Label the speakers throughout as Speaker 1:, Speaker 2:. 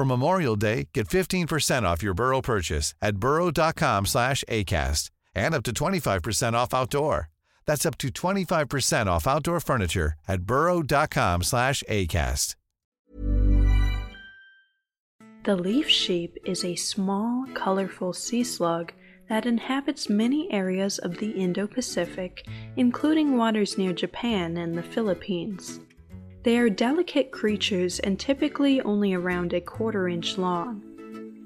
Speaker 1: For Memorial Day, get 15% off your Burrow purchase at burrow.com slash ACAST and up to 25% off outdoor. That's up to 25% off outdoor furniture at burrow.com slash ACAST.
Speaker 2: The leaf sheep is a small, colorful sea slug that inhabits many areas of the Indo-Pacific, including waters near Japan and the Philippines. They are delicate creatures and typically only around a quarter inch long.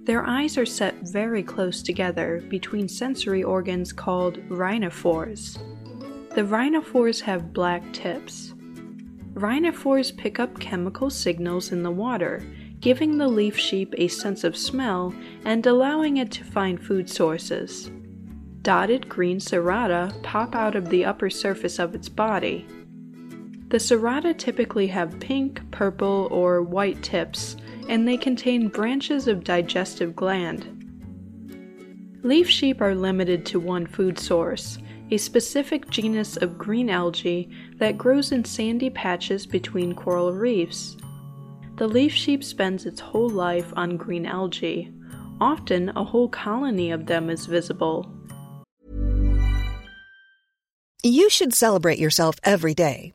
Speaker 2: Their eyes are set very close together between sensory organs called rhinophores. The rhinophores have black tips. Rhinophores pick up chemical signals in the water, giving the leaf sheep a sense of smell and allowing it to find food sources. Dotted green cerata pop out of the upper surface of its body. The cerata typically have pink, purple, or white tips, and they contain branches of digestive gland. Leaf sheep are limited to one food source, a specific genus of green algae that grows in sandy patches between coral reefs. The leaf sheep spends its whole life on green algae. Often, a whole colony of them is visible.
Speaker 3: You should celebrate yourself every day,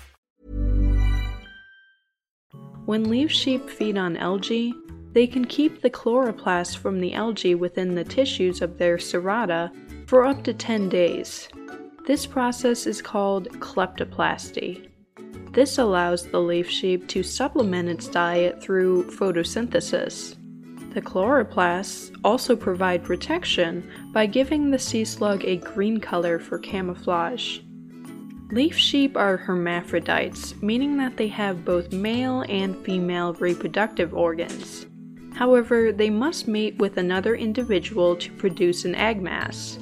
Speaker 2: When leaf sheep feed on algae, they can keep the chloroplast from the algae within the tissues of their cerata for up to 10 days. This process is called kleptoplasty. This allows the leaf sheep to supplement its diet through photosynthesis. The chloroplasts also provide protection by giving the sea slug a green color for camouflage. Leaf sheep are hermaphrodites, meaning that they have both male and female reproductive organs. However, they must mate with another individual to produce an egg mass.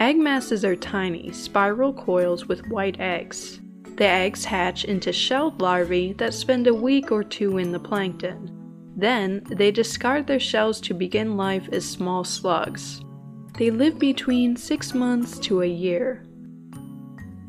Speaker 2: Egg masses are tiny, spiral coils with white eggs. The eggs hatch into shelled larvae that spend a week or two in the plankton. Then, they discard their shells to begin life as small slugs. They live between 6 months to a year.